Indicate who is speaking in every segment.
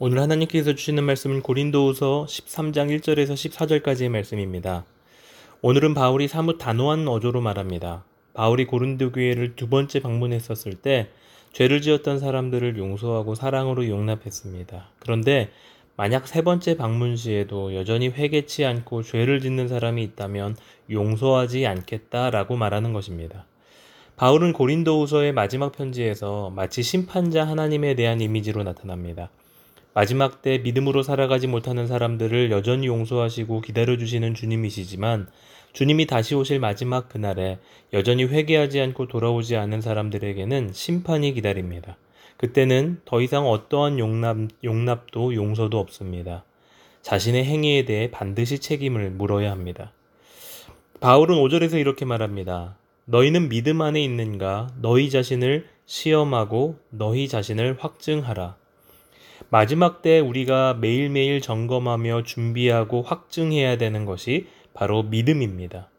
Speaker 1: 오늘 하나님께서 주시는 말씀은 고린도후서 13장 1절에서 14절까지의 말씀입니다. 오늘은 바울이 사뭇 단호한 어조로 말합니다. 바울이 고린도 교회를 두 번째 방문했었을 때 죄를 지었던 사람들을 용서하고 사랑으로 용납했습니다. 그런데 만약 세 번째 방문 시에도 여전히 회개치 않고 죄를 짓는 사람이 있다면 용서하지 않겠다라고 말하는 것입니다. 바울은 고린도후서의 마지막 편지에서 마치 심판자 하나님에 대한 이미지로 나타납니다. 마지막 때 믿음으로 살아가지 못하는 사람들을 여전히 용서하시고 기다려주시는 주님이시지만 주님이 다시 오실 마지막 그날에 여전히 회개하지 않고 돌아오지 않은 사람들에게는 심판이 기다립니다. 그때는 더 이상 어떠한 용납, 용납도 용서도 없습니다. 자신의 행위에 대해 반드시 책임을 물어야 합니다. 바울은 5절에서 이렇게 말합니다. 너희는 믿음 안에 있는가? 너희 자신을 시험하고 너희 자신을 확증하라. 마지막 때 우리가 매일매일 점검하며 준비하고 확증해야 되는 것이 바로 믿음입니다.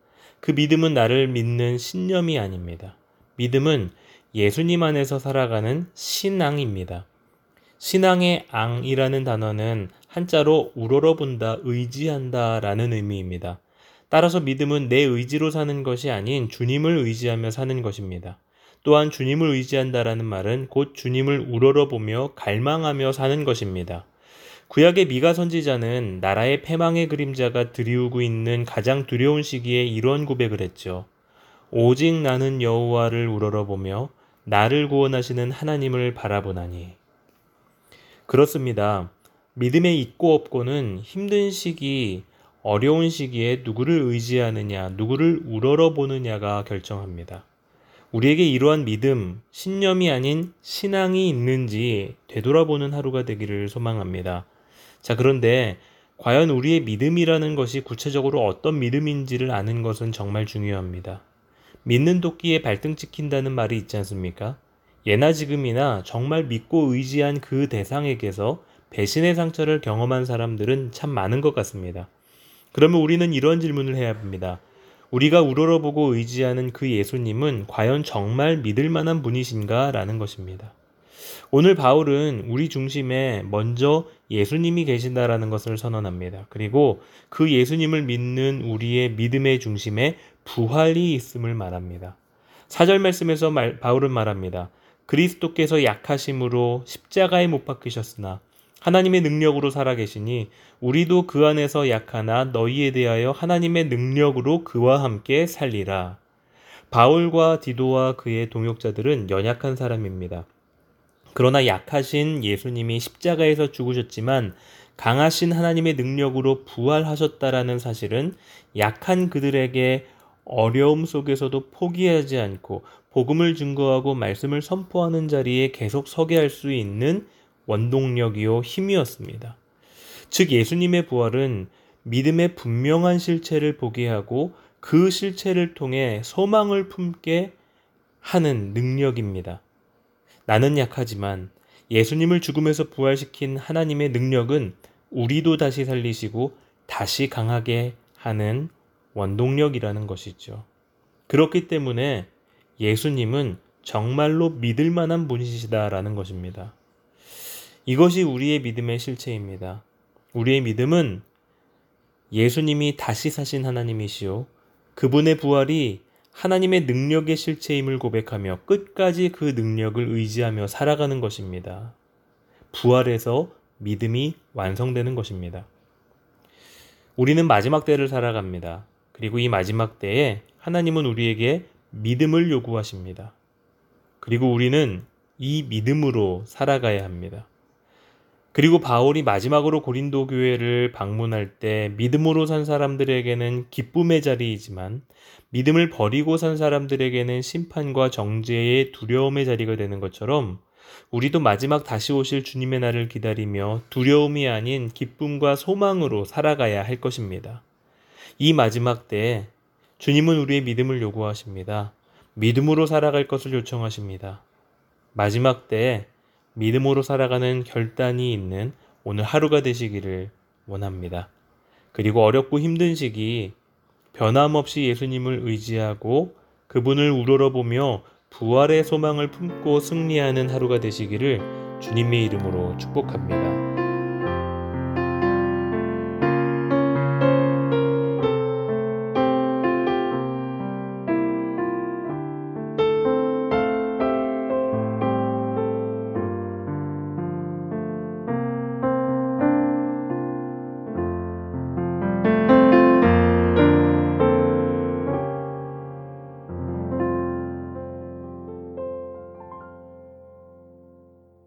Speaker 1: 그 믿음은 나를 믿는 신념이 아닙니다. 믿음은 예수님 안에서 살아가는 신앙입니다. 신앙의 앙이라는 단어는 한자로 우러러본다, 의지한다 라는 의미입니다. 따라서 믿음은 내 의지로 사는 것이 아닌 주님을 의지하며 사는 것입니다. 또한 주님을 의지한다라는 말은 곧 주님을 우러러보며 갈망하며 사는 것입니다. 구약의 미가 선지자는 나라의 패망의 그림자가 드리우고 있는 가장 두려운 시기에 이런 고백을 했죠. 오직 나는 여호와를 우러러보며 나를 구원하시는 하나님을 바라보나니. 그렇습니다. 믿음의 있고 없고는 힘든 시기, 어려운 시기에 누구를 의지하느냐, 누구를 우러러보느냐가 결정합니다. 우리에게 이러한 믿음, 신념이 아닌 신앙이 있는지 되돌아보는 하루가 되기를 소망합니다. 자, 그런데 과연 우리의 믿음이라는 것이 구체적으로 어떤 믿음인지를 아는 것은 정말 중요합니다. 믿는 도끼에 발등 찍힌다는 말이 있지 않습니까? 예나 지금이나 정말 믿고 의지한 그 대상에게서 배신의 상처를 경험한 사람들은 참 많은 것 같습니다. 그러면 우리는 이런 질문을 해야 합니다. 우리가 우러러보고 의지하는 그 예수님은 과연 정말 믿을 만한 분이신가? 라는 것입니다. 오늘 바울은 우리 중심에 먼저 예수님이 계신다라는 것을 선언합니다. 그리고 그 예수님을 믿는 우리의 믿음의 중심에 부활이 있음을 말합니다. 사절 말씀에서 말, 바울은 말합니다. 그리스도께서 약하심으로 십자가에 못 박히셨으나 하나님의 능력으로 살아계시니 우리도 그 안에서 약하나 너희에 대하여 하나님의 능력으로 그와 함께 살리라. 바울과 디도와 그의 동역자들은 연약한 사람입니다. 그러나 약하신 예수님이 십자가에서 죽으셨지만 강하신 하나님의 능력으로 부활하셨다라는 사실은 약한 그들에게 어려움 속에서도 포기하지 않고 복음을 증거하고 말씀을 선포하는 자리에 계속 서게 할 수 있는 원동력이요 힘이었습니다. 즉 예수님의 부활은 믿음의 분명한 실체를 보게 하고 그 실체를 통해 소망을 품게 하는 능력입니다. 나는 약하지만 예수님을 죽음에서 부활시킨 하나님의 능력은 우리도 다시 살리시고 다시 강하게 하는 원동력이라는 것이죠. 그렇기 때문에 예수님은 정말로 믿을 만한 분이시다라는 것입니다. 이것이 우리의 믿음의 실체입니다. 우리의 믿음은 예수님이 다시 사신 하나님이시오. 그분의 부활이 하나님의 능력의 실체임을 고백하며 끝까지 그 능력을 의지하며 살아가는 것입니다. 부활에서 믿음이 완성되는 것입니다. 우리는 마지막 때를 살아갑니다. 그리고 이 마지막 때에 하나님은 우리에게 믿음을 요구하십니다. 그리고 우리는 이 믿음으로 살아가야 합니다. 그리고 바울이 마지막으로 고린도 교회를 방문할 때 믿음으로 산 사람들에게는 기쁨의 자리이지만 믿음을 버리고 산 사람들에게는 심판과 정죄의 두려움의 자리가 되는 것처럼 우리도 마지막 다시 오실 주님의 날을 기다리며 두려움이 아닌 기쁨과 소망으로 살아가야 할 것입니다. 이 마지막 때에 주님은 우리의 믿음을 요구하십니다. 믿음으로 살아갈 것을 요청하십니다. 마지막 때에 믿음으로 살아가는 결단이 있는 오늘 하루가 되시기를 원합니다. 그리고 어렵고 힘든 시기 변함없이 예수님을 의지하고 그분을 우러러보며 부활의 소망을 품고 승리하는 하루가 되시기를 주님의 이름으로 축복합니다.